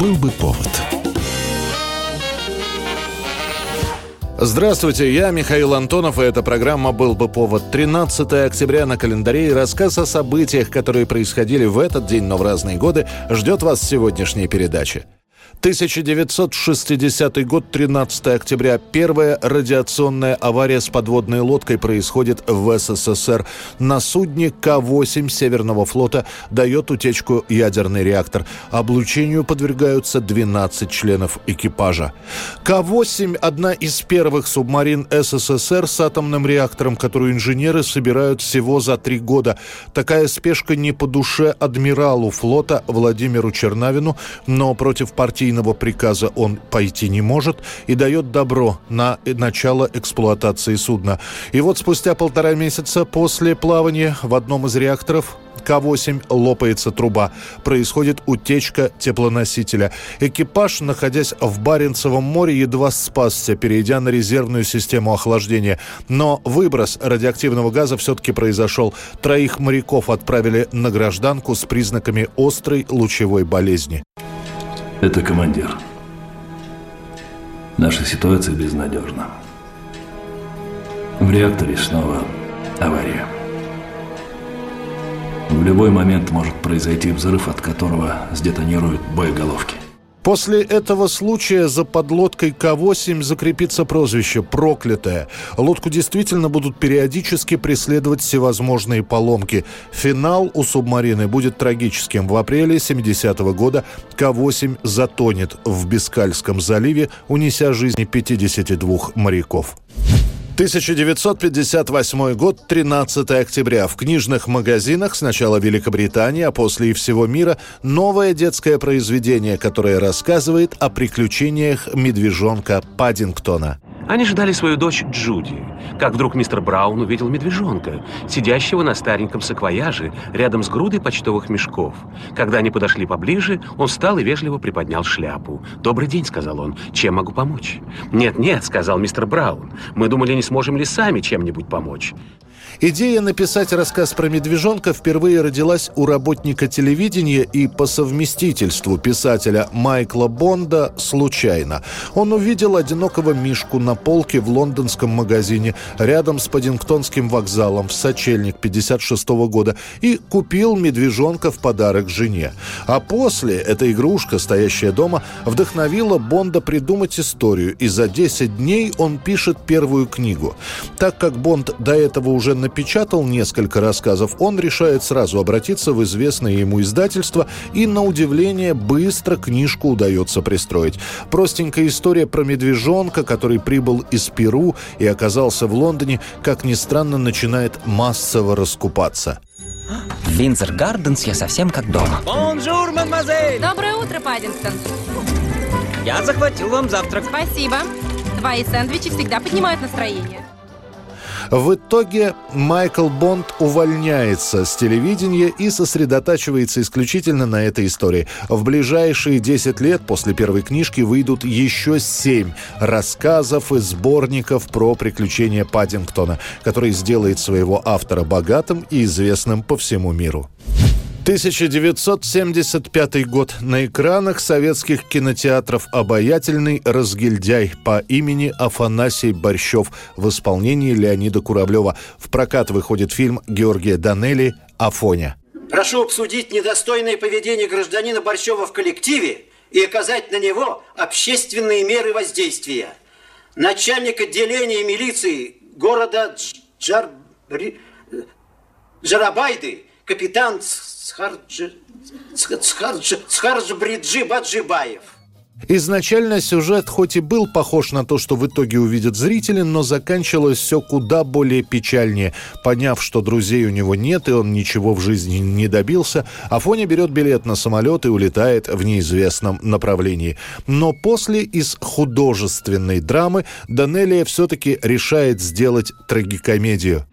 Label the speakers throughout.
Speaker 1: Был бы повод.
Speaker 2: Здравствуйте, я Михаил Антонов, и эта программа «Был бы повод». 13 октября на календаре и рассказ о событиях, которые происходили в этот день, но в разные годы, ждет вас в сегодняшней передаче. 1960 год, 13 октября. Первая радиационная авария с подводной лодкой происходит в СССР. На судне К-8 Северного флота дает утечку ядерный реактор. Облучению подвергаются 12 членов экипажа. К-8 – одна из первых субмарин СССР с атомным реактором, которую инженеры собирают всего за три года. Такая спешка не по душе адмиралу флота Владимиру Чернавину, но против партии партийного приказа он пойти не может и дает добро на начало эксплуатации судна. И вот спустя полтора месяца после плавания в одном из реакторов к-8 лопается труба. Происходит утечка теплоносителя. Экипаж, находясь в Баренцевом море, едва спасся, перейдя на резервную систему охлаждения. Но выброс радиоактивного газа все-таки произошел. Троих моряков отправили на гражданку с признаками острой лучевой болезни.
Speaker 3: Это командир. Наша ситуация безнадежна. В реакторе снова авария. В любой момент может произойти взрыв, от которого сдетонируют боеголовки.
Speaker 2: После этого случая за подлодкой К-8 закрепится прозвище «Проклятая». Лодку действительно будут периодически преследовать всевозможные поломки. Финал у субмарины будет трагическим. В апреле 70-го года К-8 затонет в Бискальском заливе, унеся жизни 52 моряков. 1958 год, 13 октября. В книжных магазинах сначала Великобритании, а после и всего мира новое детское произведение, которое рассказывает о приключениях медвежонка Паддингтона.
Speaker 4: Они ждали свою дочь Джуди, как вдруг мистер Браун увидел медвежонка, сидящего на стареньком саквояже рядом с грудой почтовых мешков. Когда они подошли поближе, он встал и вежливо приподнял шляпу. «Добрый день», — сказал он, — «чем могу помочь?» «Нет-нет», — сказал мистер Браун, — «мы думали, не сможем ли сами чем-нибудь помочь?»
Speaker 2: Идея написать рассказ про медвежонка впервые родилась у работника телевидения и по совместительству писателя Майкла Бонда случайно. Он увидел одинокого мишку на полке в лондонском магазине рядом с Паддингтонским вокзалом в сочельник 56 года и купил медвежонка в подарок жене. А после эта игрушка, стоящая дома, вдохновила Бонда придумать историю, и за 10 дней он пишет первую книгу. Так как Бонд до этого уже напечатал несколько рассказов, он решает сразу обратиться в известное ему издательство, и, на удивление, быстро книжку удается пристроить. Простенькая история про медвежонка, который прибыл из Перу и оказался в Лондоне, как ни странно, начинает массово раскупаться.
Speaker 5: В Гарденс я совсем как дома.
Speaker 6: Bonjour, mademoiselle!
Speaker 7: Доброе утро, Паддингтон.
Speaker 6: Я захватил вам завтрак.
Speaker 7: Спасибо. Твои сэндвичи всегда поднимают настроение.
Speaker 2: В итоге Майкл Бонд увольняется с телевидения и сосредотачивается исключительно на этой истории. В ближайшие 10 лет после первой книжки выйдут еще 7 рассказов и сборников про приключения Паддингтона, который сделает своего автора богатым и известным по всему миру. 1975 год. На экранах советских кинотеатров «Обаятельный разгильдяй» по имени Афанасий Борщев в исполнении Леонида Куравлева. В прокат выходит фильм Георгия Данелли «Афоня».
Speaker 8: Прошу обсудить недостойное поведение гражданина Борщева в коллективе и оказать на него общественные меры воздействия. Начальник отделения милиции города Джар... Джарабайды, капитан Схарджи... Схарджи... Схарджи Баджибаев.
Speaker 2: Изначально сюжет хоть и был похож на то, что в итоге увидят зрители, но заканчивалось все куда более печальнее. Поняв, что друзей у него нет и он ничего в жизни не добился, Афоня берет билет на самолет и улетает в неизвестном направлении. Но после из художественной драмы Данелия все-таки решает сделать трагикомедию.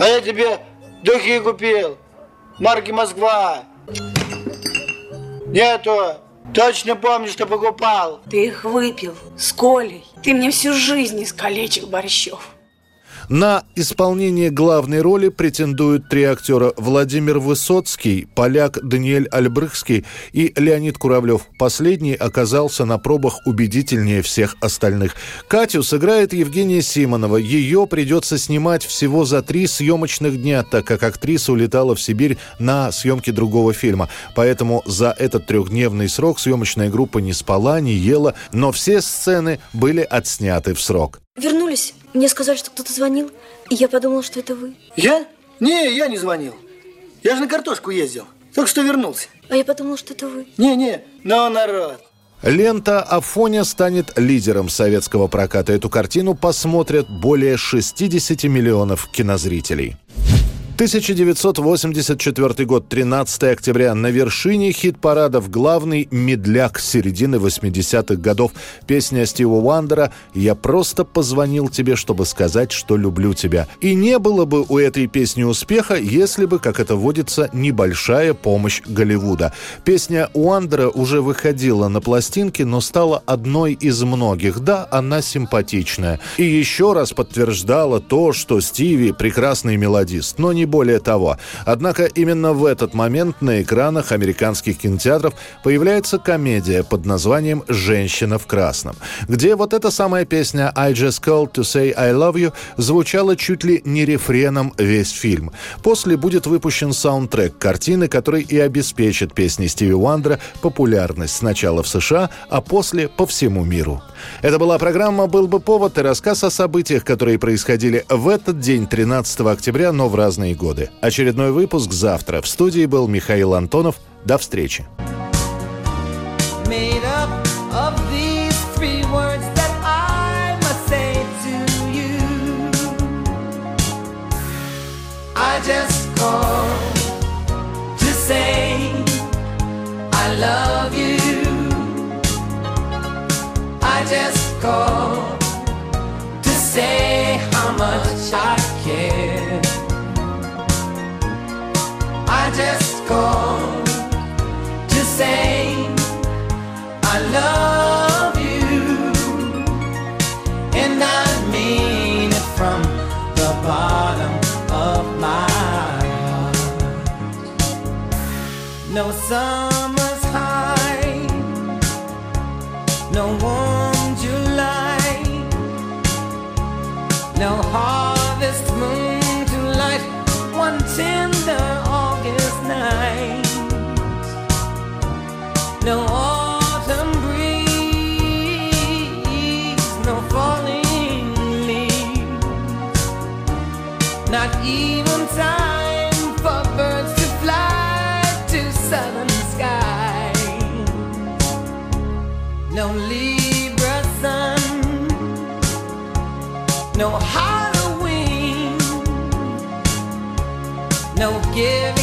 Speaker 8: А я тебе духи купил марки Москва. Нету. Точно помню, что покупал.
Speaker 9: Ты их выпил с Колей. Ты мне всю жизнь искалечил, Борщев.
Speaker 2: На исполнение главной роли претендуют три актера Владимир Высоцкий, поляк Даниэль Альбрыхский и Леонид Куравлев. Последний оказался на пробах убедительнее всех остальных. Катю сыграет Евгения Симонова. Ее придется снимать всего за три съемочных дня, так как актриса улетала в Сибирь на съемки другого фильма. Поэтому за этот трехдневный срок съемочная группа не спала, не ела, но все сцены были отсняты в срок.
Speaker 1: Вернулись. Мне сказали, что кто-то звонил, и я подумала, что это вы.
Speaker 9: Я? Не, я не звонил. Я же на картошку ездил. Только что вернулся.
Speaker 1: А я подумала, что это вы.
Speaker 9: Не-не, но народ.
Speaker 2: Лента «Афоня» станет лидером советского проката. Эту картину посмотрят более 60 миллионов кинозрителей. 1984 год, 13 октября. На вершине хит-парадов главный медляк середины 80-х годов. Песня Стива Уандера «Я просто позвонил тебе, чтобы сказать, что люблю тебя». И не было бы у этой песни успеха, если бы, как это водится, небольшая помощь Голливуда. Песня Уандера уже выходила на пластинке, но стала одной из многих. Да, она симпатичная. И еще раз подтверждала то, что Стиви прекрасный мелодист, но не более того. Однако именно в этот момент на экранах американских кинотеатров появляется комедия под названием «Женщина в красном», где вот эта самая песня «I just called to say I love you» звучала чуть ли не рефреном весь фильм. После будет выпущен саундтрек картины, который и обеспечит песни Стиви Уандера популярность сначала в США, а после по всему миру. Это была программа «Был бы повод» и рассказ о событиях, которые происходили в этот день, 13 октября, но в разные годы. Очередной выпуск завтра. В студии был Михаил Антонов. До встречи. just call to say how much to say I love you, and I mean it from the bottom of my heart. No summer's Libra sun, no Halloween, no giving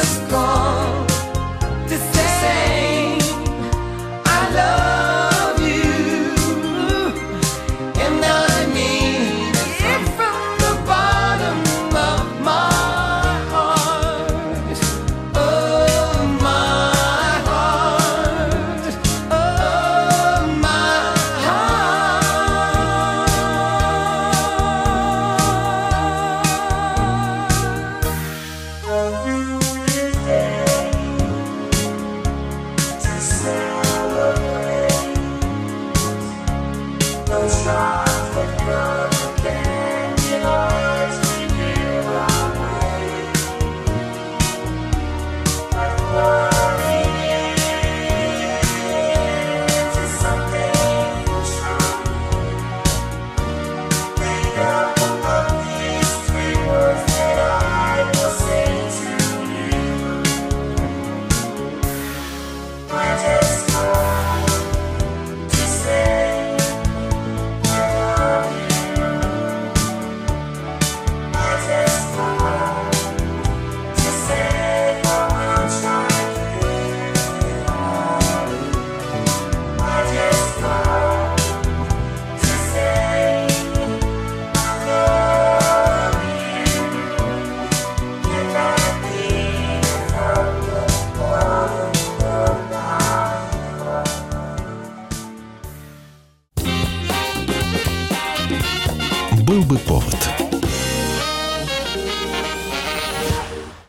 Speaker 2: is gone.